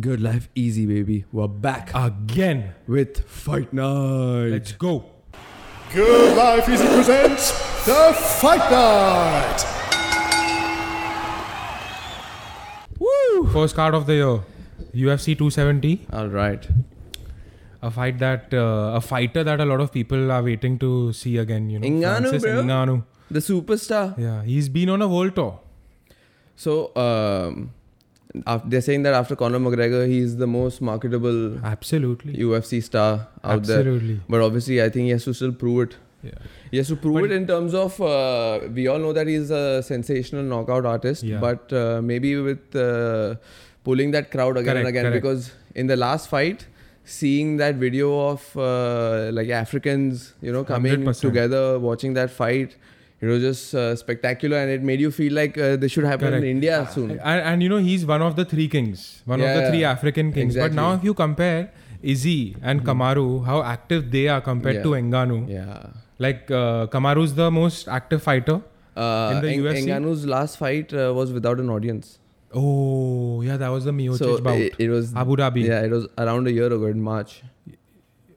Good life, easy, baby. We're back Again. with Fight Night. Let's go. Good Life Easy presents the Fight Night. Woo! First card of the year. UFC 270. All right. A fight that, uh, a fighter that a lot of people are waiting to see again, you know. Ngannou, Francis bro. Ngannou. The superstar. Yeah, he's been on a world tour. So, um, af- they're saying that after Conor McGregor, he's the most marketable Absolutely. UFC star out there. Absolutely. But obviously, I think he has to still prove it. Yeah. He has to prove But- it in terms of uh, we all know that he's a sensational knockout artist, Yeah. but uh, maybe with uh, pulling that crowd again and again correct. because in the last fight, seeing that video of uh, like Africans, you know, coming 100%. together, watching that fight. It was just uh, spectacular, and it made you feel like uh, this should happen Correct. in India soon. And, and you know, he's one of the three kings, one of the three yeah. African kings. But now, if you compare Izzy and Kamaru, how active they are compared Yeah. to Ngannou. Yeah. Like, uh, Kamaru's the most active fighter. Uh, In the Eng- UFC? Ngannou's last fight uh, was without an audience. Oh, yeah, that was the Miocic So bout. it, it was Abu Dhabi. Yeah, it was around a year ago in March.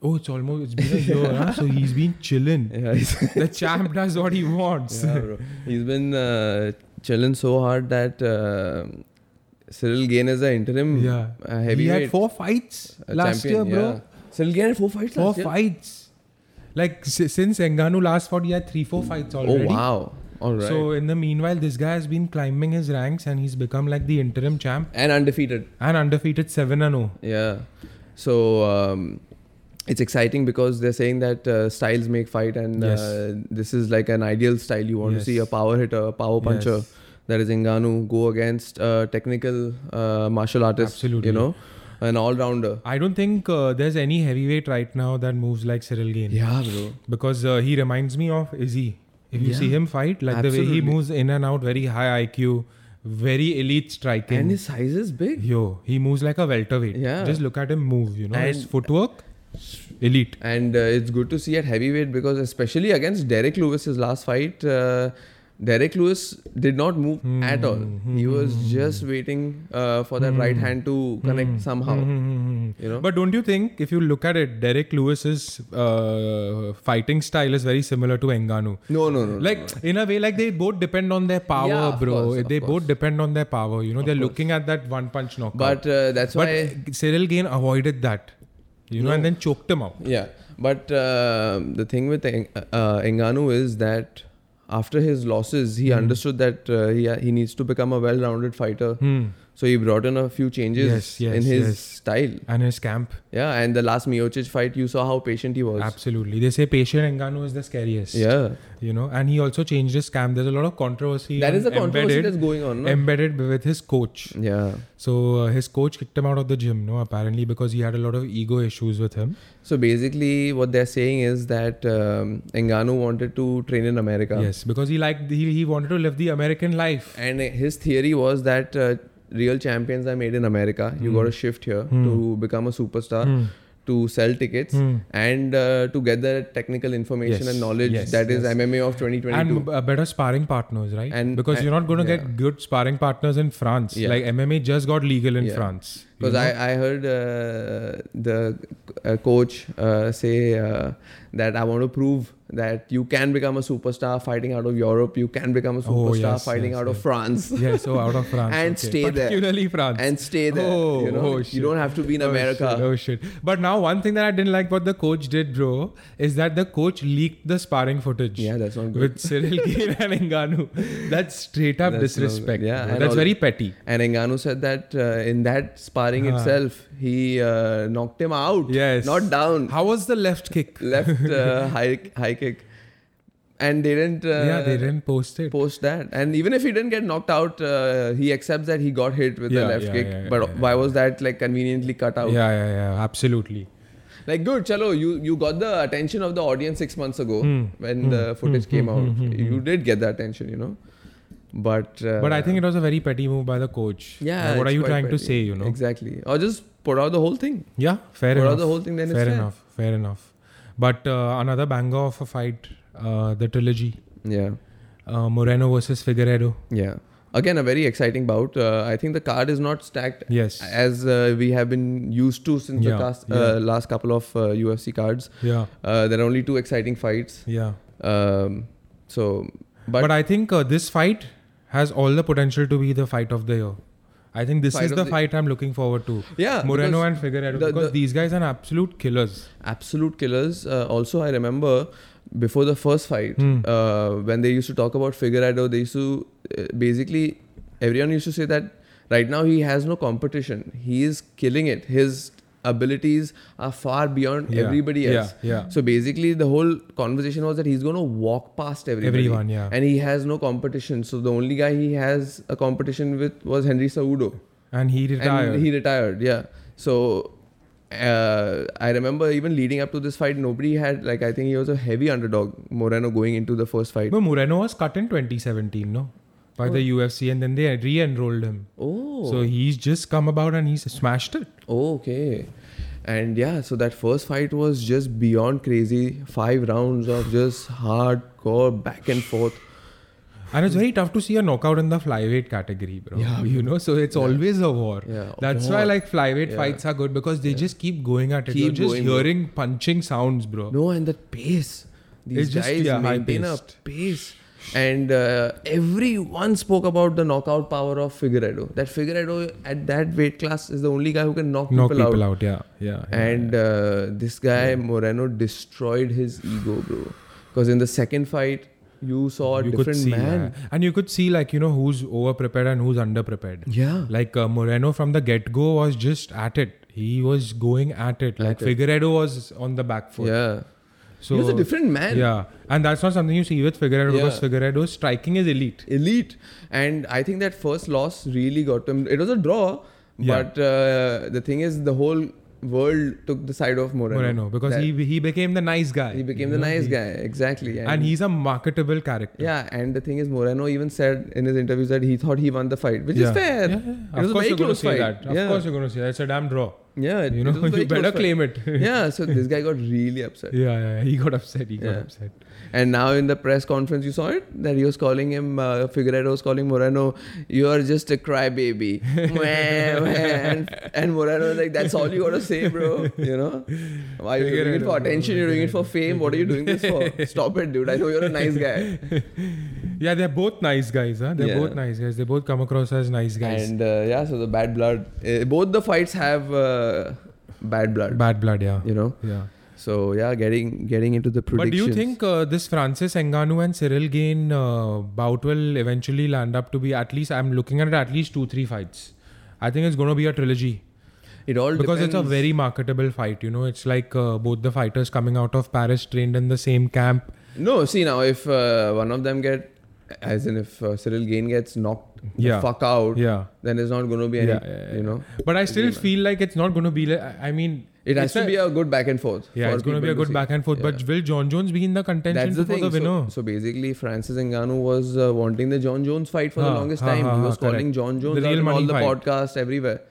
Oh, it's almost it's been a year, huh? so he's been chilling. Yeah, The champ does what he wants. Yeah, bro. He's been uh, chilling so hard that uh, Ciryl Gane is an interim Yeah. uh, he had four fights last champion, year, bro. yeah. Ciryl Gane had four fights Four last year? fights. Like since Ngannou last fought, he had three, four fights already. Oh wow! All right. So in the meanwhile, this guy has been climbing his ranks and he's become like the interim champ and undefeated. and undefeated seven and oh. zero. Yeah. So um, it's exciting because they're saying that uh, styles make fight, and Yes. uh, this is like an ideal style. You want Yes. to see a power hitter, a power puncher. Yes. That is Ngannou go against a technical uh, martial artist. Absolutely. You know, an all rounder. I don't think uh, there's any heavyweight right now that moves like Ciryl Gane. Yeah, bro. Because uh, he reminds me of Izzy. If you Yeah. see him fight, like the way he moves in and out, very high IQ, very elite striking. And his size is big. Yo, he moves like a welterweight. Yeah. Just look at him move, you know. his And- footwork, elite. And uh, it's good to see at heavyweight because, especially against Derrick Lewis, his last fight, uh, Derrick Lewis did not move at all. Hmm, He hmm, was hmm, just waiting uh, for that right hand to connect Hmm, somehow. hmm, hmm, hmm, hmm. You know? But don't you think, if you look at it, Derrick Lewis's uh, fighting style is very similar to Ngannou? no, no, no. no, Like no. in a way, like they both depend on their power, Yeah, bro. course, they course. both depend on their power. You know, they're course. looking at that one punch knockout. But uh, that's but why. Ciryl Gane avoided that, you know, and then choked him out. Yeah. But uh, the thing with Eng- uh, Ngannou is that after his losses, he Hmm. understood that uh, he, he needs to become a well rounded fighter. Hmm. So he brought in a few changes Yes, yes, in his yes. style. And his camp, Yeah. And the last Miocic fight, you saw how patient he was. absolutely. They say patient Ngannou is the scariest. Yeah. You know, and he also changed his camp. There's a lot of controversy. That is the controversy embedded, that's going on. No? embedded with his coach. yeah. So uh, his coach kicked him out of the gym, no, apparently because he had a lot of ego issues with him. So basically, what they're saying is that um, Ngannou wanted to train in America. Yes, because he liked he, he wanted to live the American life. And his theory was that uh, real champions are made in America. You Hmm. got to shift here Hmm. to become a superstar, Hmm. to sell tickets, Hmm. and uh, to get the technical information Yes, and knowledge yes, that is yes. MMA of 2022. And uh, better sparring partners, right? And- because and- you're not going to yeah. get good sparring partners in France. Yeah. Like MMA just got legal in Yeah. France. You Because know? I, I heard uh, the uh, coach uh, say uh, that I want to prove that you can become a superstar fighting out of Europe, you can become a Oh, superstar yes, fighting yes, out of. France. yeah, so out of France And okay. stay there. particularly France and stay there. Oh, you know, oh, you don't have to be in Oh, America. shit, oh shit! But now one thing that I didn't like what the coach did, bro, is that the coach leaked the sparring footage. Yeah, that's not good. With Ciryl Gain and Ngannou. That's straight up That's disrespect. yeah, that's all- very petty. And Ngannou said that uh, in that sparring Huh. itself, he uh, knocked him out. Yes. Not down. How was the left kick? Left uh, high high kick. And they didn't. Uh, yeah, they didn't post it. post that. And even if he didn't get knocked out, uh, he accepts that he got hit with Yeah, the left yeah, kick. yeah, but why was that like conveniently cut out? Yeah, yeah, yeah. Absolutely. Like good, chalo, you you got the attention of the audience six months ago Hmm. when Hmm. the footage Hmm, came hmm, out. hmm, hmm, You hmm. did get the attention, you know. But uh, But I think it was a very petty move by the coach. yeah. Like, what are you trying to say? You know. exactly, or just put out the whole thing. Yeah, fair put enough. out the whole thing, then fair it's fair. enough. Fair enough. But uh, another banger of a fight, uh, the trilogy, Yeah, uh, Moreno versus Figueiredo. yeah. again a very exciting bout. Uh, I think the card is not stacked Yes. as uh, we have been used to since Yeah, the cast, uh, yeah. last couple of uh, UFC cards. Yeah. Uh, there are only two exciting fights. Yeah. Um, so, but, But, I think uh, this fight has all the potential to be the fight of the year. I think this Fight is the, the- fight I'm looking forward to. yeah, Moreno and Figueiredo the- because the- these guys are absolute killers. absolute killers. Uh, also, I remember before the first fight Hmm. uh, when they used to talk about Figueiredo, they used to uh, basically everyone used to say that right now he has no competition. He is killing it. His abilities are far beyond Yeah, everybody yeah, else. yeah. So basically, the whole conversation was that he's going to walk past everybody. Everyone, yeah. And he has no competition. So the only guy he has a competition with was Henry Cejudo And he retired. and he retired yeah so uh, i remember even leading up to this fight nobody had like i think he was a heavy underdog moreno going into the first fight but Moreno was cut in 2017, no? By the oh. UFC and then they re-enrolled him. oh So he's just come about and he's smashed it. oh, okay and yeah so that first fight was just beyond crazy five rounds of just hardcore back and forth And it's very tough to see a knockout in the flyweight category, bro. Yeah. You know, so it's always a war. Yeah, That's war. why like flyweight Yeah. fights are good because they just keep going at it. You're Keep just going, bro. hearing punching sounds, bro. no and that pace these It's just, guys yeah, maintain a pace and uh, everyone spoke about the knockout power of Figueiredo. That Figueiredo at that weight class is the only guy who can knock, Knock people, people out. out. Yeah, yeah. yeah. And uh, this guy Moreno destroyed his ego, bro. Because in the second fight, you saw a you different see, man. yeah. and you could see like you know who's over prepared and who's under prepared. Yeah. Like uh, Moreno from the get go was just at it. He was going at it. Like At it. Figueiredo was on the back foot. Yeah. So he was a different man. Yeah, and that's not something you see with Figueiredo because Yeah. Figueiredo's striking is elite. Elite. And I think that first loss really got him. It was a draw. Yeah. But uh, the thing is, the whole world took the side of Moreno. Moreno because That- he he became the nice guy. he became the know, nice he- guy. Exactly. and he's a marketable character. Yeah, and the thing is, Moreno even said in his interviews that he thought he won the fight, which Yeah. is fair. Yeah, yeah. It was Of a course very you're going to close say fight. that. Of course you're going to say that. It's a damn draw. Yeah, it- You know, very you better claim it. yeah, so this guy got really upset. yeah, yeah, he got upset. He got Yeah. upset. And now in the press conference, you saw it that he was calling him, uh, Figueiredo was calling Moreno, you are just a crybaby. And, and Moreno was like, that's all you got to say, bro. You know? Why are you doing it for attention? You're doing it for fame. What are you doing this for? Stop it, dude. I know you're a nice guy. Yeah, they're both nice guys. Huh? They're Yeah. both nice guys. They both come across as nice guys. And uh, yeah, so the bad blood, uh, both the fights have uh, bad blood, Bad blood, yeah. you know? Yeah. So yeah, getting getting into the predictions. But do you think uh, this Francis Ngannou and Ciryl Gane uh, bout will eventually land up to be at least? I'm looking at it at least two, three fights. I think it's going to be a trilogy it all because it's a very marketable fight. You know, it's like uh, both the fighters coming out of Paris, trained in the same camp. No, see now if uh, one of them get, as in if uh, Ciryl Gane gets knocked Yeah. the fuck out, Yeah. then there's not going to be any, Yeah, yeah, you know. But I still feel like it's not going to be. Like, I mean, It has it's to be a good back and forth. yeah, for it's going to be a good see. back and forth. But will Jon Jones be in the contention That's the for thing. the winner? So, so basically, Francis Ngannou was uh, wanting the Jon Jones fight for the longest ha, time. ha, he ha, was calling correct. Jon Jones The out all the fight. podcasts everywhere.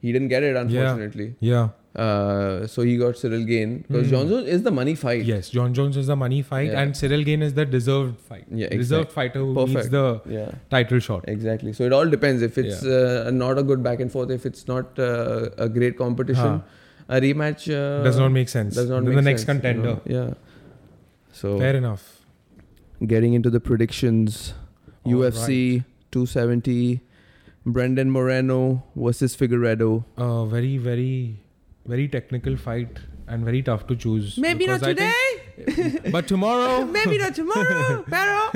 He didn't get it, unfortunately. yeah. Uh, so he got Ciryl Gane because Jon Jones is the money fight. Yes, Jon Jones is the money fight, Yeah. and Ciryl Gane is the deserved fight. Yeah, Deserved fighter who needs the Yeah. title shot. Exactly. So it all depends. If it's uh, not a good back and forth, if it's not uh, a great competition, a rematch uh, Does not make sense. does not Then make the next sense, you contender. know? Yeah. So Fair enough. getting into the predictions, All UFC 270, Brandon Moreno versus Figueiredo. A very, very, very technical fight and very tough to choose. Maybe not today. Think- but tomorrow. Maybe not tomorrow, pero.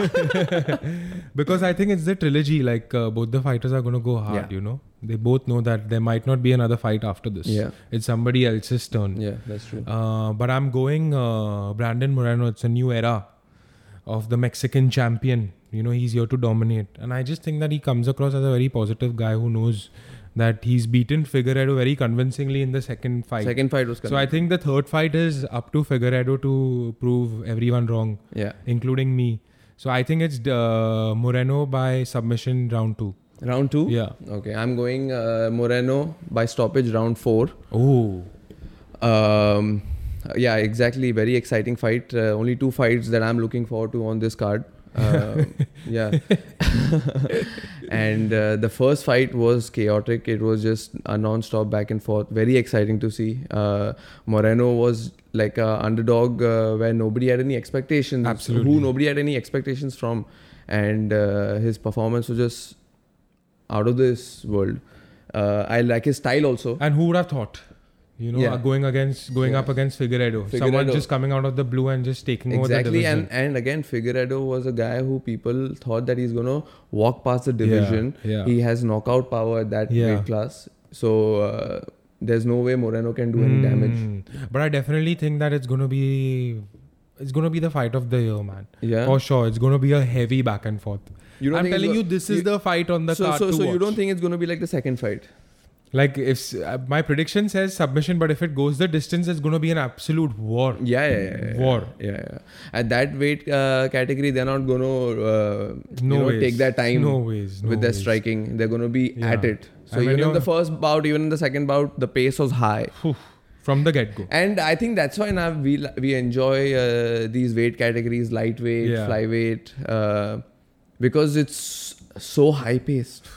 because I think it's the trilogy. Like uh, both the fighters are going to go hard. Yeah. You know, they both know that there might not be another fight after this. Yeah. it's somebody else's turn. Yeah, that's true. Uh, but I'm going uh, Brandon Moreno. It's a new era of the Mexican champion. You know, he's here to dominate. And I just think that he comes across as a very positive guy who knows that he's beaten Figueiredo very convincingly in the second fight. Second fight was so I think the third fight is up to Figueiredo to prove everyone wrong, yeah. including me. So I think it's uh, Moreno by submission round two. Round two? Yeah. Okay, I'm going uh, Moreno by stoppage round four. Oh. Um, yeah, exactly. Very exciting fight. Uh, only two fights that I'm looking forward to on this card. Uh, yeah. and uh, the first fight was chaotic. It was just a non-stop back and forth. Very exciting to see. Uh, Moreno was like a underdog uh, where nobody had any expectations. Absolutely. Who nobody had any expectations from, and uh, his performance was just out of this world. Uh, I like his style also. And who would have thought? You know, Yeah. going against going Yeah. up against Figueiredo. Someone just coming out of the blue and just taking over the Exactly, division. and and again, Figueiredo was a guy who people thought that he's gonna walk past the division. yeah. He has knockout power at that weight class, so uh, there's no way Moreno can do any damage. Mm. But I definitely think that it's gonna be it's gonna be the fight of the year, man. Yeah, For sure. It's gonna be a heavy back and forth. you don't I'm telling you, this is you- the fight on the so card so so you don't think it's gonna be like the second fight? Like if uh, my prediction says submission, but if it goes the distance, it's gonna be an absolute war. Yeah, yeah, yeah, yeah, War. Yeah, yeah. At that weight uh, category, they're not gonna uh, No you know, ways. take their time No ways. No with their ways. striking. They're gonna be Yeah. at it. So even in the first bout, even in the second bout, the pace was high. From the get go. And I think that's why now we we enjoy uh, these weight categories, lightweight, flyweight, uh, because it's so high paced.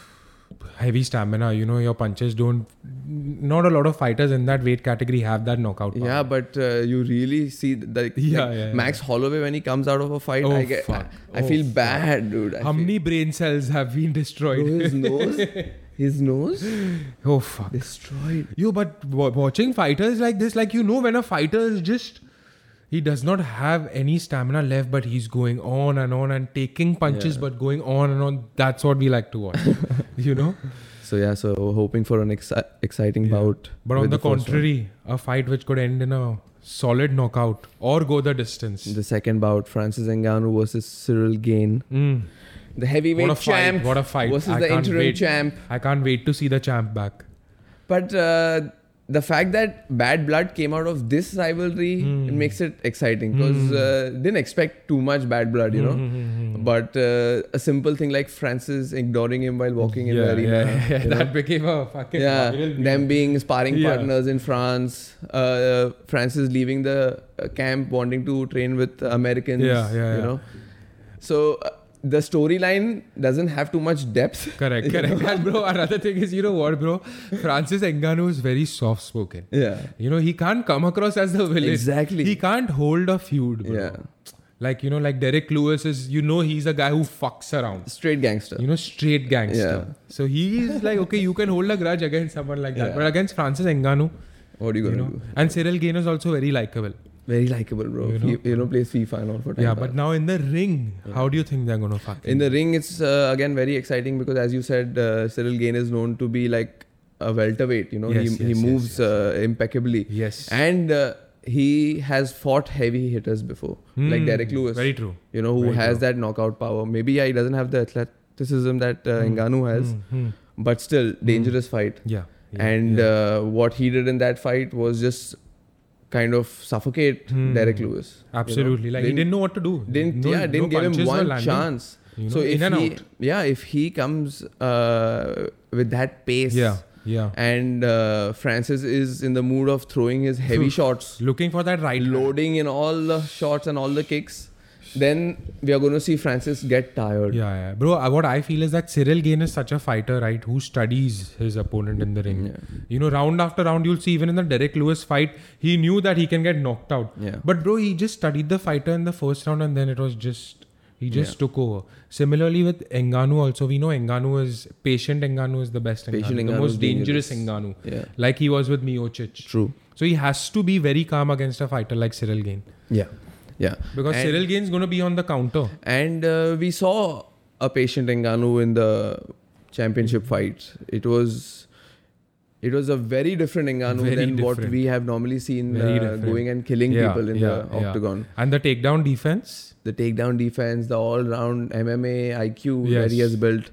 Heavy stamina, you know, your punches don't. Not a lot of fighters in that weight category have that knockout. power. Yeah, but uh, you really see the like, Yeah, like yeah, yeah. Max Holloway when he comes out of a fight, Oh, I get fuck. I, I Oh, feel fuck. bad, dude. I How many brain cells have been Bro, destroyed? his nose, his nose oh fuck. destroyed. You, but wa- watching fighters like this, like you know, when a fighter is just. He does not have any stamina left, but he's going on and on and taking punches, Yeah. but going on and on. That's what we like to watch. you know? So yeah, so hoping for an exci- exciting Yeah. bout. But on the, one. contrary, a fight which could end in a solid knockout or go the distance. the second bout, Francis Ngannou versus Ciryl Gane, Mm. the heavyweight What a fight! champ What a fight! versus I the interim wait. champ. I can't wait to see the champ back. But uh, the fact that bad blood came out of this rivalry Hmm. it makes it exciting because uh, didn't expect too much bad blood, you know. Mm-hmm. But uh, a simple thing like Francis ignoring him while walking in yeah, the arena, yeah, yeah, you know? that became a fucking yeah, them being sparring partners in France, uh, Francis leaving the uh, camp wanting to train with Americans, Yeah, yeah, you know. So uh, the storyline doesn't have too much depth. Correct, correct. and bro, another thing is, you know what, bro? Francis Ngannou is very soft spoken. Yeah, You know, he can't come across as the villain. Exactly. He can't hold a feud, bro. yeah, Like, you know, like Derrick Lewis is, you know, he's a guy who fucks around. straight gangster. You know, straight gangster. Yeah. So he's like, okay, you can hold a grudge against someone like that. Yeah. But against Francis Ngannou, what are you you gonna do? and Ciryl Gane is also very likable. Very likable, bro. You know? know, you know plays FIFA and all for time. Yeah, but now in the ring, how do you think they're gonna fuck? in the ring, it's uh, again very exciting because, as you said, uh, Ciryl Gane is known to be like a welterweight. You know, Yes, he, yes, he moves yes, Uh, impeccably, yes, and uh, he has fought heavy hitters before, like Hmm, Derrick Lewis. Very true. you know, who Very has true. that knockout power. Maybe yeah, he doesn't have the athleticism that uh, Hmm. Ngannou has, Hmm, hmm. but still dangerous fight. Yeah. yeah, and yeah. Uh, what he did in that fight was just kind of suffocate Hmm. Derrick Lewis. you know. absolutely, like he didn't know what to do. didn't No- yeah didn't no give him one chance. You know, so if he yeah if he comes uh, with that pace Yeah, yeah. and uh, Francis is in the mood of throwing his heavy shots, Looking for that right hand. loading in all the shots and all the kicks, then we are going to see Francis get tired. Yeah, yeah, bro. uh, What I feel is that Ciryl Gane is such a fighter, right? Who studies his opponent in the ring. Yeah. You know, round after round, you'll see even in the Derrick Lewis fight, he knew that he can get knocked out. Yeah. But bro, he just studied the fighter in the first round, and then it was just he just Yeah. took over. Similarly with Ngannou, also we know Ngannou is patient. Ngannou is the best. Ngannou, Patient the most dangerous, dangerous. Ngannou, Yeah. like he was with Miocic. True. So he has to be very calm against a fighter like Ciryl Gane Yeah. Yeah. because And- Ciryl Gane's gonna be on the counter. And uh, we saw a patient Ngannou in the championship fight. It was it was a very different Ngannou Very than what we have normally seen uh, going and killing Yeah, people in yeah, the yeah. octagon. And the takedown defense. The takedown defense, the all-round MMA IQ that he has built.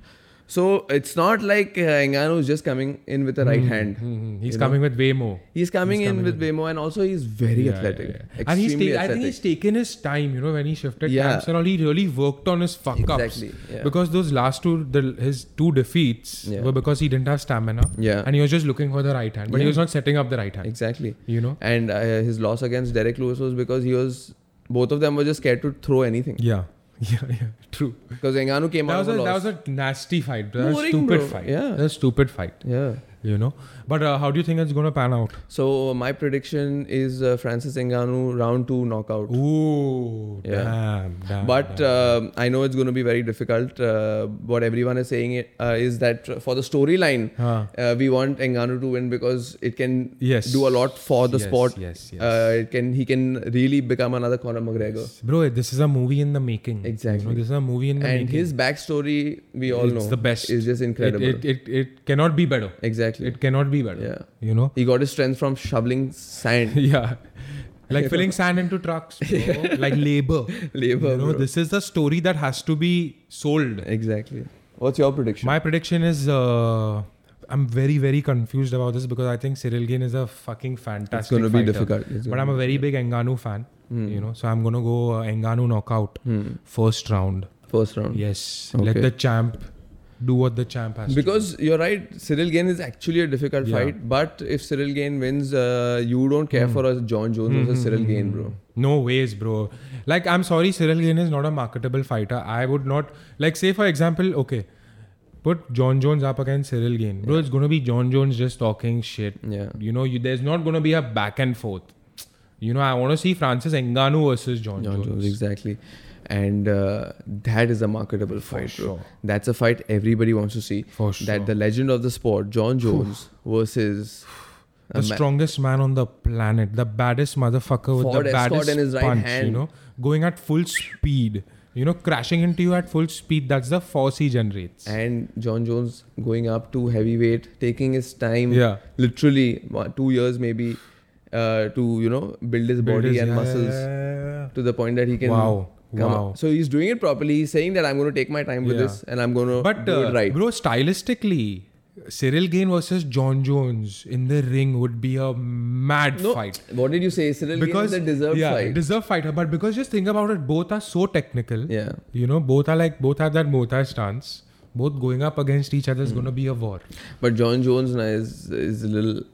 So it's not like uh, Ngannou is just coming in with the right Mhm, hand. mhm. He's you know? coming with way more. He's coming He's in coming with with- Wemo, and also he's very Yeah, athletic. yeah, yeah. And he's ta- I think he's taken his time, you know, when he shifted Yeah. camps and all. He really worked on his fuck ups. Exactly. Yeah. Because those last two, the, his two defeats were because he didn't have stamina. yeah. And he was just looking for the right hand. But he was not setting up the right hand. exactly. You know? And uh, his loss against Derrick Lewis was because he was both of them were just scared to throw anything. Yeah. Yeah, yeah, true. because Ngannou came That out was, a, that was a nasty fight. That was a stupid bro. fight. Yeah. That was a stupid fight. yeah. You know. But uh, how do you think it's going to pan out? So my prediction is uh, Francis Ngannou round two knockout. Ooh, Yeah. damn, damn. But damn. um I know it's going to be very difficult. Uh, what everyone is saying uh, is that for the storyline, Huh. uh, we want Ngannou to win because it can Yes. do a lot for the Yes, sport. Yes, yes. Uh, it can he can really become another Conor McGregor. Bro, this is a movie in the making. Exactly. You know, this is a movie in the And making. And his backstory, we all it's know, the best. is just incredible. It, it, it, it cannot be better. exactly. It cannot be better. yeah. You know? He got his strength from shoveling sand. yeah. Like filling sand into trucks, bro. like labor. Labor, You know, bro. this is the story that has to be sold. Exactly. What's your prediction? My prediction is uh, I'm very, very confused about this because I think Ciryl Gane is a fucking fantastic it's going to be fighter. difficult. But I'm a very big Ngannou fan, Hmm. you know, so I'm going to go uh, Ngannou knockout Hmm. first round. First round. Yes. Okay. Let the champ do what the champ has Because you're right, Ciryl Gane is actually a difficult Yeah. fight. But if Ciryl Gane wins, uh, you don't care Hmm. for a Jon Jones versus Cyril Mhm, Gain, mhm, bro. No ways, bro. Like, I'm sorry, Ciryl Gane is not a marketable fighter. I would not, like, say for example, okay, put Jon Jones up against Ciryl Gane. Bro, it's going to be Jon Jones just talking shit. Yeah. You know, you, there's not going to be a back and forth. You know, I want to see Francis Ngannou versus John, Jon Jones. Jones, exactly. And uh, that is a marketable fight, bro. sure. That's a fight everybody wants to see. For sure. That the legend of the sport, Jon Jones versus the ma- strongest man on the planet, the baddest motherfucker with Ford the baddest in his right punch, you know, going at full speed, you know, crashing into you at full speed. That's the force he generates. and Jon Jones going up to heavyweight, taking his time, yeah, literally two years maybe, uh, to you know build his Build body his- and yeah, muscles yeah, yeah, to the point that he can Wow, wow. So he's doing it properly. He's saying that I'm going to take my time with Yeah. this and I'm going to But do uh, it right. bro, stylistically, Ciryl Gane versus Jon Jones in the ring would be a mad no, fight. what did you say? Cyril Because Gain is a deserved yeah, fight. deserved fighter. But because just think about it, both are so technical. yeah. You know, both are like both have that Mota stance. Both going up against each other is going to be a war. But Jon Jones now is is a little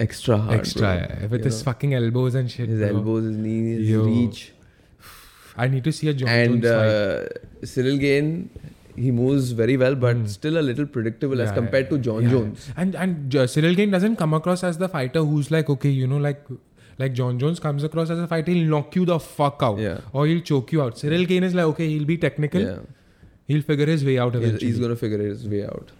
extra hard. Extra bro. yeah, with You his know, fucking elbows and shit. his bro. elbows, his knees, his reach. I need to see a John and Jones fight. uh, Ciryl Gane, he moves very well, but Hmm. still a little predictable as compared yeah, to John yeah. Jones. And and uh, Ciryl Gane doesn't come across as the fighter who's like okay, you know, like like Jon Jones comes across as a fighter, he'll knock you the fuck out, Yeah. or he'll choke you out. Ciryl Gane is like okay, he'll be technical, Yeah. he'll figure his way out He's, eventually. he's going to figure his way out.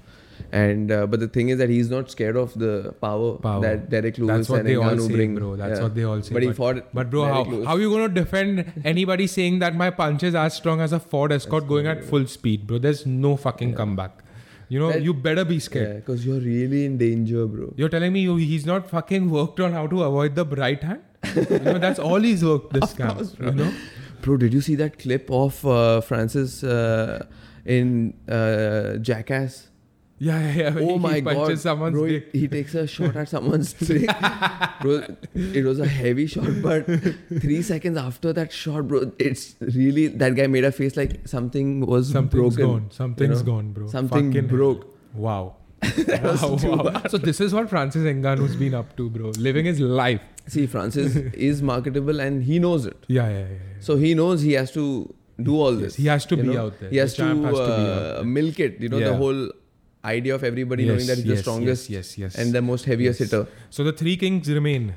And uh, but the thing is that he's not scared of the power, Power. that Derrick Lewis That's what and they all say, bring. bro. That's Yeah. what they all say. But he but, fought. but bro, how, Lewis. how are you gonna defend anybody saying that my punch is as strong as a Ford Escort going at full speed, bro? There's no fucking comeback. You know, That- you better be scared. Yeah, because you're really in danger, bro. You're telling me you, he's not fucking worked on how to avoid the right hand? you know, that's all he's worked this bro. You know? Bro, did you see that clip of uh, Francis uh, in uh, Jackass? Yeah, yeah, yeah. Oh he my god, someone's bro! dick. He takes a shot at someone's dick, bro. It was a heavy shot, but three seconds after that shot, bro, it's really that guy made a face like something was Something's broken. gone. Something's know? gone, bro. Something Fucking broke. Wow. wow, wow. So this is what Francis Ngannou's been up to, bro. Living his life. See, Francis is marketable and he knows it. Yeah, yeah, yeah. yeah. So he knows he has to do all Yes, this. he has to be know? out there. He The has to, has to be out uh, there. milk it. You know Yeah. the whole idea of everybody Yes, knowing that he's yes, the strongest Yes, yes, yes. and the most heaviest Yes. hitter. so the three kings remain.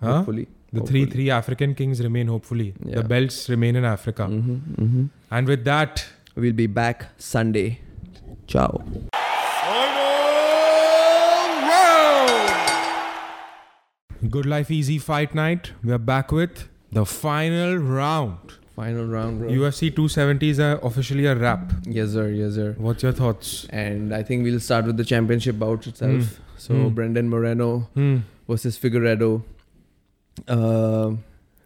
Huh? Hopefully, The three Hopefully. three African kings remain. Hopefully, Yeah. the belts remain in Africa. Mhm, mhm. And with that, We'll be back Sunday. Ciao. Good Life Easy Fight Night. We are back with the final round. Final round, bro. UFC 270 is uh, officially a wrap. yes, sir. Yes, sir. What's your thoughts? And I think we'll start with the championship bout itself. So Hmm. Brandon Moreno Hmm. versus Figueiredo. Uh,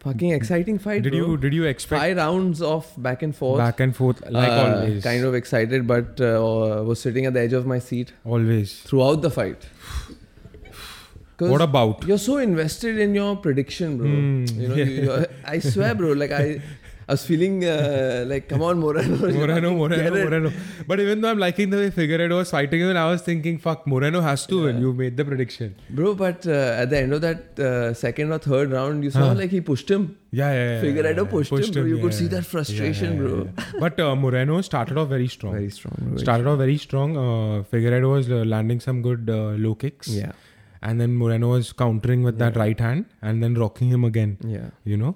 fucking exciting fight. Did bro. you did you expect five rounds of back and forth? back and forth like Uh, always? Kind of excited, but uh, was sitting at the edge of my seat always. throughout the fight. What about? You're so invested in your prediction, bro. Hmm, You know, yeah. you, you're- I swear, bro. Like I, I was feeling uh, like, come on, Moreno. Moreno, Moreno, Moreno. But even though I'm liking the way Figueiredo was fighting him, I was thinking, fuck, Moreno has to win. You made the prediction. Bro, but uh, at the end of that uh, second or third round, you saw Huh. like he pushed him. Yeah, yeah, yeah. Figueiredo yeah, pushed him, bro. You could see that Yeah, frustration, yeah, bro. yeah, yeah. But uh, Moreno started off very strong. Very strong. Very started off very strong. Uh, Figueiredo was uh, landing some good uh, low kicks. Yeah. And then Moreno was countering with that right hand and then rocking him again. Yeah. You know?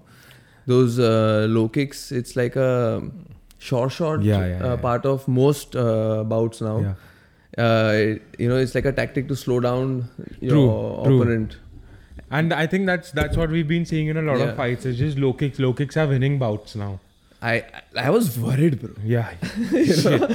Those uh, low kicks, it's like a short, short Yeah, yeah, uh, yeah. part of most uh, bouts now. Yeah. Uh, it- you know, it's like a tactic to slow down your True, true. opponent. And I think that's that's what we've been seeing in a lot Yeah. of fights. It's just low kicks. Low kicks are winning bouts now. I I was worried, bro. Yeah. you know?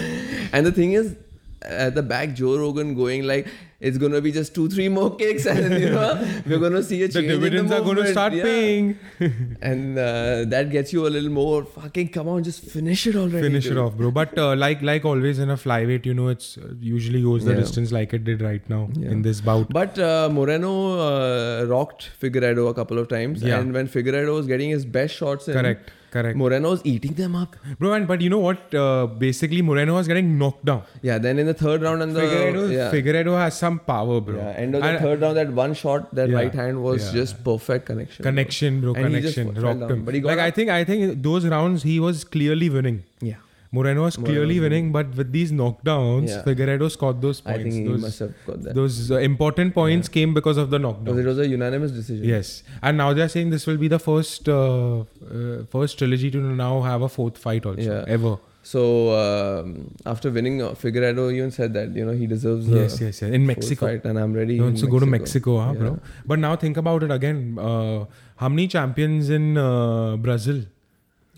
And the thing is, at the back, Joe Rogan going like, it's gonna be just two, three more kicks, and you know, we're gonna see a the change. dividends in the are going to start Yeah. paying. and uh, that gets you a little more fucking. Come on, just finish it already. Finish it off, bro. But uh, like like always in a flyweight, you know, it's uh, usually goes the Yeah. distance like it did right now Yeah. in this bout. But uh, Moreno uh, rocked Figueiredo a couple of times, and when Figueiredo was getting his best shots in, Correct. Correct. Moreno was eating them up. Bro, and but you know what? Uh, basically, Moreno was getting knocked down. Yeah. Then in the third round and the Figueiredo, yeah, Figueiredo has some power, bro. yeah, end of the And- third round, that one shot, that Yeah. right hand was Yeah. just perfect connection. Connection, bro. Just connection. Rocked down. him. But he got like I think I think those rounds he was clearly winning. Yeah. Moreno was clearly was winning, but with these knockdowns, Yeah. Figueiredo scored those points. I think he those must have got that. those uh, important points came because of the knockdown. Because it was a unanimous decision. Yes, and now they are saying this will be the first uh, uh, first trilogy to now have a fourth fight also Yeah. ever. So um, after winning, uh, Figueiredo even said that you know he deserves Yes, yes, yes. In fourth Mexico. fight, and I'm ready. He wants in to go to Mexico, huh, bro? But now think about it again. Uh, how many champions in uh, Brazil?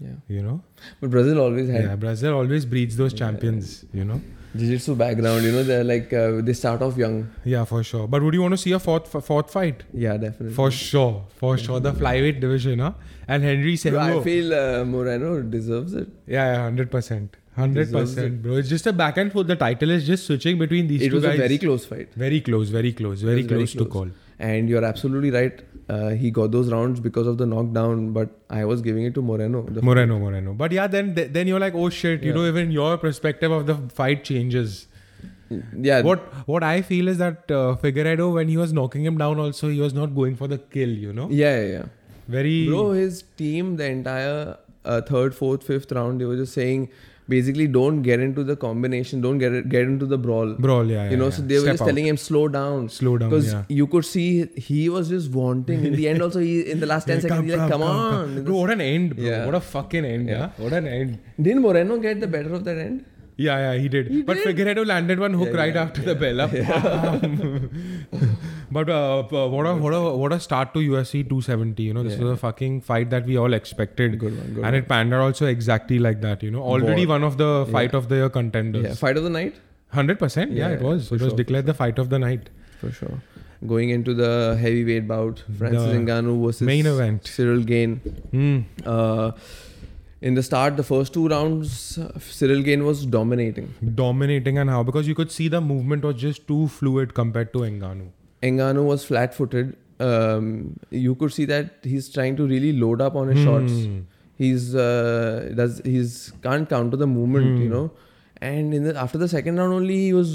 Yeah. You know, But Brazil always had yeah, Brazil always breeds those champions. You know, jiu-jitsu background. You know, they're like uh, they start off young. yeah, for sure. But would you want to see a fourth fourth fight? Yeah, definitely. For sure, for sure. The flyweight division, huh? And Henry Bro, I feel uh, Moreno deserves it. Yeah, yeah, hundred percent, Hundred percent, bro. It's just a back and forth. The title is just switching between these it two was a very close fight, very close, very close, very was very close to call. and you're absolutely right. Uh, he got those rounds because of the knockdown, but I was giving it to Moreno. Moreno, Moreno. But yeah, then then you're like, oh shit, you Yeah. know, even your perspective of the fight changes. yeah, What what I feel is that uh, Figueiredo, when he was knocking him down, also he was not going for the kill. You know, Yeah, yeah, yeah. very Bro, his team, the entire uh, third, fourth, fifth round, they were just saying basically don't get into the combination, don't get get into the brawl. brawl. Yeah, yeah you know, yeah. so they were just out. telling him slow down. slow down. Because Yeah. you could see he was just wanting. In the end, also, he in the last 10 Yeah, seconds, he's like, come, on. Bro, what an end, bro. Yeah. What a fucking end, yeah. What an end. Didn't Moreno get the better of that end? Yeah, yeah, he did. He but did? Figueiredo landed one hook right after the bell. up. but uh, p- what a what a what a start to UFC 270. You know, this Yeah. was a fucking fight that we all expected, Good one, good and it panned out also exactly like that. You know, already one of the fight Yeah. of the year contenders. Yeah, fight of the night? Hundred percent. Yeah, Yeah, it was. It was sure, declared the fight of the night. For sure. Going into the heavyweight bout, Francis The Ngannou versus main event. Ciryl Gane. Hmm. Uh, in the start, the first two rounds, uh, Ciryl Gane was dominating. Dominating and how because you could see the movement was just too fluid compared to Ngannou. Ngannou was flat-footed. Um, you could see that he's trying to really load up on his shots. Hmm. He's uh, does he's can't counter the movement, you Hmm. know. And in the after the second round only, he was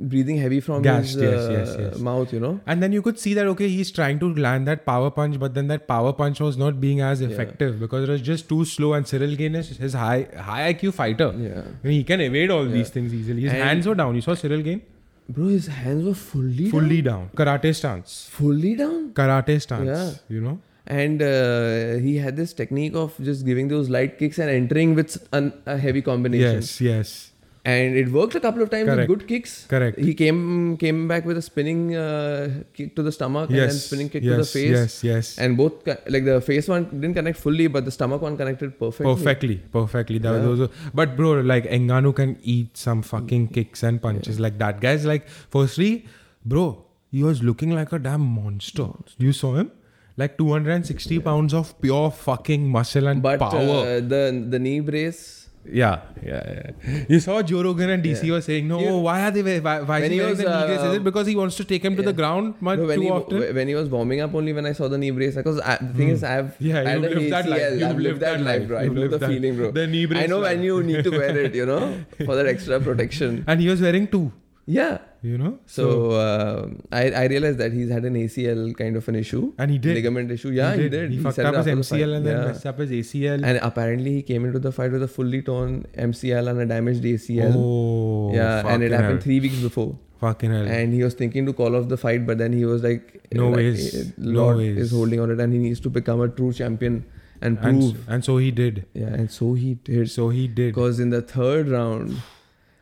breathing heavy from Gassed, his yes, uh, yes, yes. mouth, you know. And then you could see that okay, he's trying to land that power punch, but then that power punch was not being as effective because it was just too slow. And Ciryl Gane is his high high IQ fighter. Yeah. I mean, he can evade all these things easily. His And- hands were down. You saw Ciryl Gane Bro, his hands were fully fully down. Karate stance. fully down. Karate stance. Yeah. You know. And uh, he had this technique of just giving those light kicks and entering with an, a heavy combination. Yes. Yes. And it worked a couple of times Correct. with good kicks. Correct. He came came back with a spinning uh, kick to the stomach and then spinning kick yes, to the face. Yes. Yes. And both, like the face one didn't connect fully, but the stomach one connected perfectly. Perfectly, perfectly. That Yeah. those are- but bro, like Ngannou can eat some fucking kicks and punches. Like that guy's like, firstly, bro, he was looking like a damn monster. You saw him, like 260 pounds of pure fucking muscle and But power. uh, the the knee brace Yeah, yeah, yeah. You saw Joe Rogan and DC was saying, no, You- why are they, why, why When he wearing was, the knee brace? Is uh, it because he wants to take him to the ground much No, when, too he, often? Hmm. when he was warming up only when I saw the knee brace because I, the thing is I've Yeah, I had an lived that life. ACL, I've lived lived that that life bro I know the that- feeling bro the knee I know when you need to wear it you know for that extra protection and he was wearing two, yeah you know? so uh, I, I realized that he's had an ACL kind of an issue and he did. ligament issue yeah he, did, He, fucked said it up his after the fight. MCL and then Yeah. messed up his ACL. and apparently he came into the fight with a fully torn MCL and a damaged ACL oh, yeah and it happened hell. three weeks before Fucking hell. and he was thinking to call off the fight but then he was like No like, ways. eh, No Lord ways. is holding on it and he needs to become a true champion and and, prove and so he did. yeah and so he did So he did. because in the third round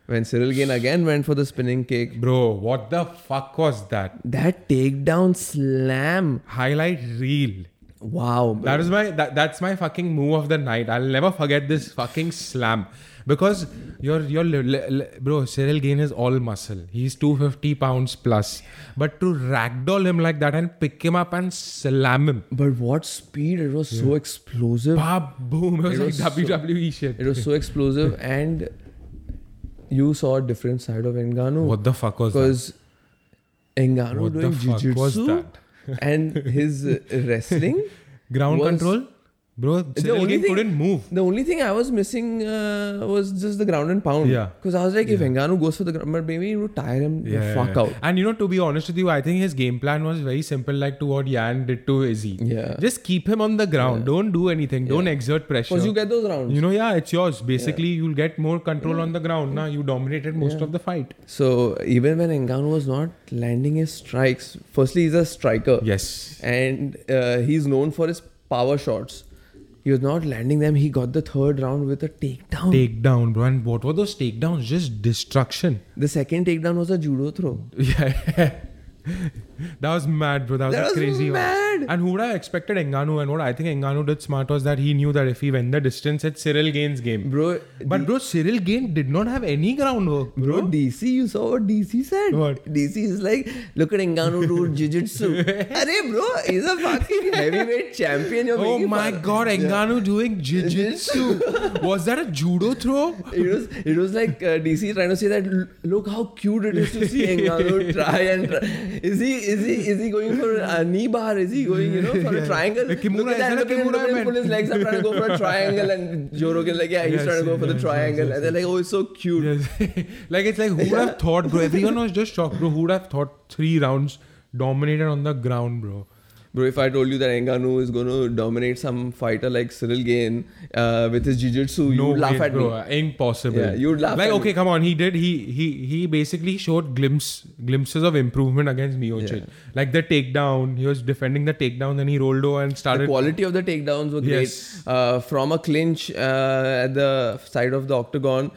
when Ciryl Gane again went for the spinning kick Bro, what the fuck was that? that takedown slam Highlight reel. wow bro. That is my that, that's my fucking move of the night. I'll never forget this fucking slam because your your bro Ciryl Gane is all muscle. He's 250 pounds plus, but to ragdoll him like that and pick him up and slam him, but what speed it was so explosive bah, boom! It was It like was so- WWE shit. it was so explosive and you saw a different side of Ngannou. what the fuck was that? because Ngannou What doing jiu-jitsu that? and his wrestling Ground was- control, bro. Ciryl only thing- couldn't move. The only thing I was missing uh, was just the ground and pound. Yeah. Because I was like, if Ngannou goes for the ground, but maybe would tire him the Yeah, fuck yeah. out. And you know, to be honest with you, I think his game plan was very simple, like to what Yan did to Izzy. Yeah. Just keep him on the ground. Don't do anything. Don't exert pressure. Because you get those rounds. You know, yeah, it's yours. Basically, you'll get more control on the ground. Now you dominated most of the fight. so even when Ngannou was not landing his strikes, firstly, he's a striker. Yes. And uh, he's known for his power shots. He was not landing them. He got the third round with a takedown. Takedown, bro. And what were those takedowns? Just destruction. the second takedown was a judo throw. Yeah. that was mad, bro. That was That was crazy one. And who would have expected Ngannou? And what I think Ngannou did smart was that he knew that if he went the distance, it's Ciryl Gane's game. Bro, But bro, Ciryl Gane did not have any groundwork, Bro, bro. DC, you saw what DC said? What? DC is like, look at Ngannou do jiu-jitsu. Arey bro, he's a fucking heavyweight champion. You're Oh my fun- god, Ngannou doing jiu-jitsu. was that a judo throw? It was, it was like uh, DC trying to say that look how cute it is to see Ngannou try and try. Is he is he is he going for a knee bar? Is he going you know for a triangle? The Kimura, look at that, look at him, look Kimura at him pull his legs up trying to go for a triangle and Joe Rogan like yeah he's Yes, trying to go for the triangle and they're like oh it's so cute. Like it's like who would have thought, bro? Everyone was just shocked, bro. Who would have thought three rounds dominated on the ground, bro? Bro, if I told you that Ngannou is going to dominate some fighter like Ciryl Gane uh, with his jiu-jitsu, you no would laugh way, at bro. me. Impossible. Yeah, you'd laugh Like okay, me. come on. He did. He he he basically showed glimpse glimpses of improvement against Miocic. Yeah. Like the takedown, he was defending the takedown, then he rolled over and started. The quality of the takedowns were great. Yes. Uh, from a clinch uh, at the side of the octagon,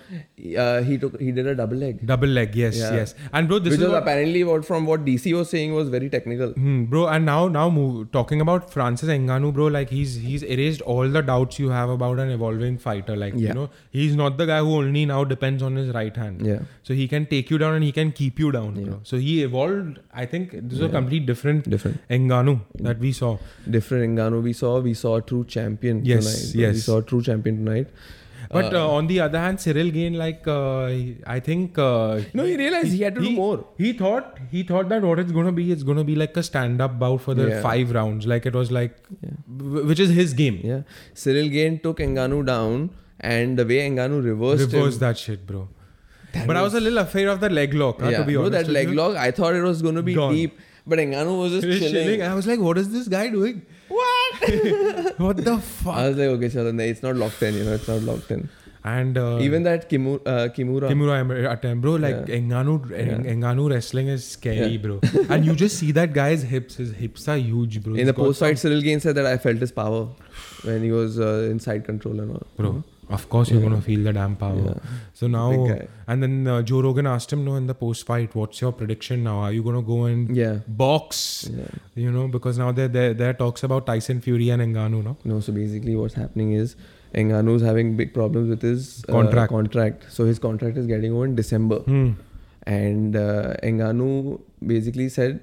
uh, he took he did a double leg, Double leg, yes, Yeah. yes. And bro, this which is was what, apparently what from what DC was saying was very technical. Hmm, bro, and now now move, talking about Francis Ngannou, bro, like he's he's erased all the doubts you have about an evolving fighter. Like you know, he's not the guy who only now depends on his right hand. Yeah. So he can take you down and he can keep you down. Bro. So he evolved. I think this is a complete different Different. Ngannou that we saw. Different Ngannou we saw. We saw a true champion Yes, tonight. We yes. saw a true champion tonight. But uh, on the other hand, Ciryl Gane, like uh, I think uh, No, he realized he had to do more. He thought he thought that what it's gonna be, it's gonna be like a stand-up bout for the Yeah. five rounds. Like it was like, w- which is his game. Yeah. Ciryl Gane took Ngannou down and the way Ngannou reversed, Reverse him. that shit, bro. but I was a little afraid of the leg lock. huh, yeah, to be bro, honest, that leg you. lock, I thought it was going to be Gone. deep. But Ngannou was just chilling. chilling. I was like, what is this guy doing? What? The fuck? I was like, okay, no, it's not locked in, you know, it's not locked in. and uh, Even that Kimu, uh, Kimura. Kimura Em- attempt, bro. Like Yeah. Ngannou, Yeah. Ngannou wrestling is scary, Yeah. bro. and you just see that guy's hips. His hips are huge, bro. in He's the post fight, Ciryl Gane said that I felt his power when he was uh, in side control and all. bro. Of course, you're gonna feel the damn power. Yeah. So now, and then uh, Joe Rogan asked him, no, in the post fight, what's your prediction now? Are you gonna go and Yeah. box? Yeah. You know, because now there there there are talks about Tyson Fury and Ngannou, no? No, so basically what's happening is Ngannou's having big problems with his uh, Contract. contract. So his contract is getting over in December. Hmm. And uh, Ngannou basically said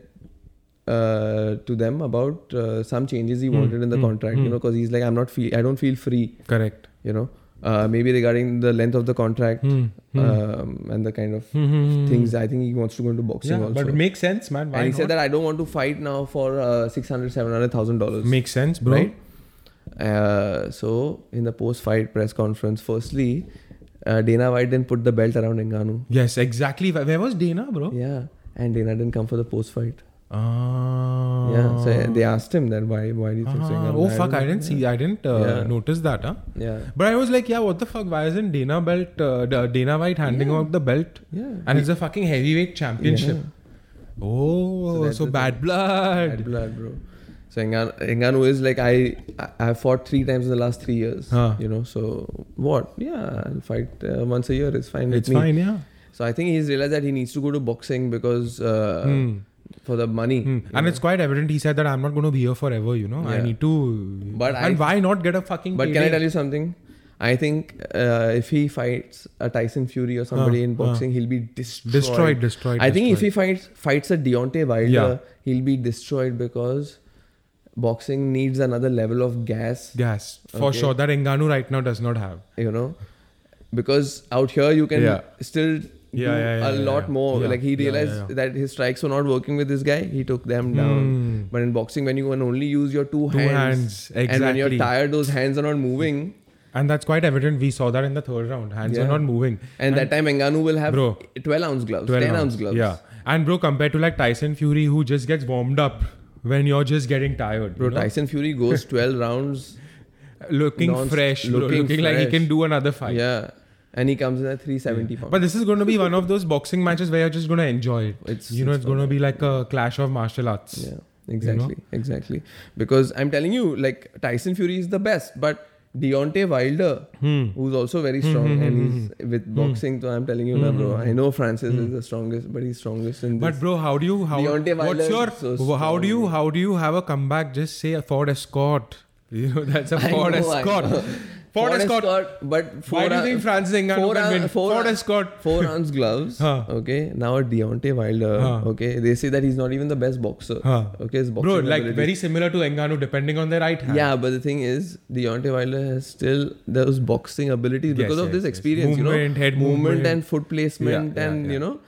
uh, to them about uh, some changes he Hmm, wanted in the hmm, contract, hmm. you know, because he's like, I'm not feel, I don't feel free, Correct. you know. Uh, maybe regarding the length of the contract Hmm. Hmm. um, and the kind of Hmm, hmm, hmm. things. I think he wants to go into boxing Yeah, also. but it makes sense, man. Why and he not? said that I don't want to fight now for uh, 600 700000 dollars. makes sense, bro. Right? Uh, so in the post-fight press conference, firstly, uh, Dana White didn't put the belt around Ngannou. Yes, exactly. Where where was Dana, bro? Yeah, and Dana didn't come for the post-fight. Ah. Yeah, so they asked him that why why do you think Ngannou? oh fuck! I didn't see. I didn't uh, Yeah. notice that. Huh? Yeah, But I was like, yeah, what the fuck? Why isn't Dana belt, uh, Dana White handing Yeah. out the belt? yeah. And it's a fucking heavyweight championship. Yeah. Oh, So so, bad blood. Bad blood, bro. So Ngannou is like I I fought three times in the last three years. Huh. You know, so what? Yeah, I'll fight uh, once a year. It's fine. with It's me. fine, yeah. So I think he's realized that he needs to go to boxing because uh, Hmm. For the money. Hmm. And know. it's quite evident. He said that I'm not going to be here forever. You know, I need to. But and I- why not get a fucking? But can I tell you something? I think uh, if he fights a Tyson Fury or somebody Huh, in boxing, he'll be destroyed. Destroyed, destroyed. I think if he fights fights a Deontay Wilder, Yeah. he'll be destroyed because boxing needs another level of gas. Gas for Okay. sure that Ngannou right now does not have. You know, because out here you can Yeah. still Yeah, yeah, yeah, a lot more. Like he realized that his strikes were not working with this guy. He took them down. Hmm. But in boxing, when you can only use your two, Two hands, hands, and when you're tired, those hands are not moving. And that's quite evident. We saw that in the third round. Hands are not moving. And, that time Ngannou will have Bro. 12 ounce gloves, 12 10 ounce gloves. Yeah. And bro, compared to like Tyson Fury, who just gets warmed up when you're just getting tired. Bro, you know? Tyson Fury goes 12 rounds. looking non- fresh, bro, looking looking, like he can do another fight. Yeah. And he comes in at 370 pounds. But this is going to be one of those boxing matches where you're just going to enjoy it. It's- you know, it's it's going to be like a clash of martial arts. yeah, exactly. Exactly. Because I'm telling you, like, Tyson Fury is the best. But Deontay Wilder, Hmm. who's also very hmm, strong, hmm, and hmm, he's with boxing, so I'm telling you, na, bro. I know Francis is the strongest, but he's strongest in this. But bro, how do you how Deontay Wilder what's your so how do you how do you have a comeback? Just say a Ford Escort. You know that's a Ford know, Escort. Know. Ford, Escort. but four Why do you think Francis Ngannou four can win? four Ford Escort. four ounce gloves. Huh. Okay, now a Deontay Wilder. Huh. Okay, they say that he's not even the best boxer. Huh. Okay, his boxing Bro, like ability- very similar to Ngannou, depending on the right hand. Yeah, but the thing is, Deontay Wilder has still those boxing abilities because Yes, of this yes, yes. experience, Movement, you know, head movement. and foot placement, Yeah, yeah, and yeah. you know,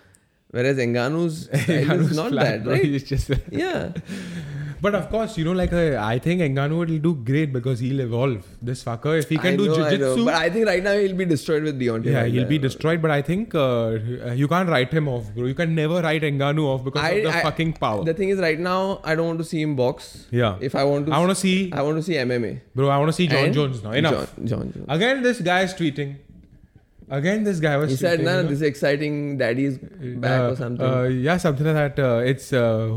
whereas Ngannou's style is not flat, that, right? He's just yeah, But of course, you know, like uh, I think Ngannou will do great because he'll evolve. This fucker, if he can I do know, I know. jiu-jitsu, but I think right now he'll be destroyed with Deontay. yeah, he'll be destroyed. But I think uh, you can't write him off, bro. You can never write Ngannou off because I- of the I- fucking power. The thing is, right now I don't want to see him box. yeah, If I want to, I want to see, I want to see MMA. bro. I want to see Jon And Jones now. Enough. Jon, Jon Jones. Again, this guy is tweeting. Again, this guy was. He said, tweeting, "Nah, you know. this is exciting. Daddy's back Uh, or something." Uh, yeah, something like that. Uh, it's uh,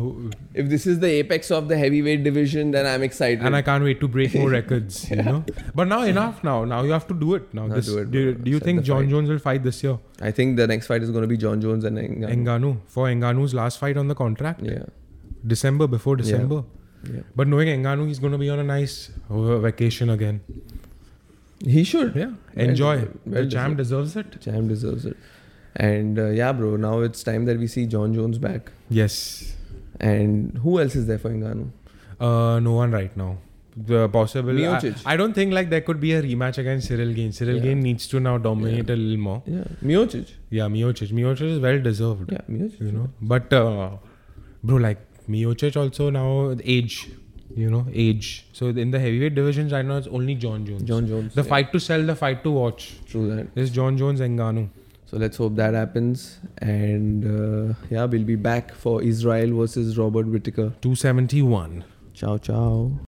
if this is the apex of the heavyweight division, then I'm excited. and I can't wait to break more records. You know, but now enough. Now, now you have to do it. Now, this, do it, do, do you think Jon fight. Jones will fight this year? I think the next fight is going to be Jon Jones and. Ngannou for Ngannou's last fight on the contract, Yeah, December before December. yeah. But knowing Ngannou, he's going to be on a nice uh, vacation again. He should. Yeah, enjoy. deserved. Well the champ deserves it. Champ deserves it. And uh, yeah, bro. Now it's time that we see Jon Jones back. Yes. And who else is there for Ngannou? Uh, no one right now. The possible. I, I don't think like there could be a rematch against Ciryl Gane. Ciryl Yeah. Gane needs to now dominate Yeah. a little more. Yeah, Miocic. Yeah, Miocic. Miocic is well deserved. Yeah, Miocic. You know, but uh, bro, like Miocic also now age. You know, age. So in the heavyweight divisions right now, it's only Jon Jones. Jon Jones. The yeah. fight to sell, the fight to watch True that. is Jon Jones and Ngannou. So let's hope that happens. And uh, yeah, we'll be back for Israel versus Robert Whitaker. 271. Ciao, ciao.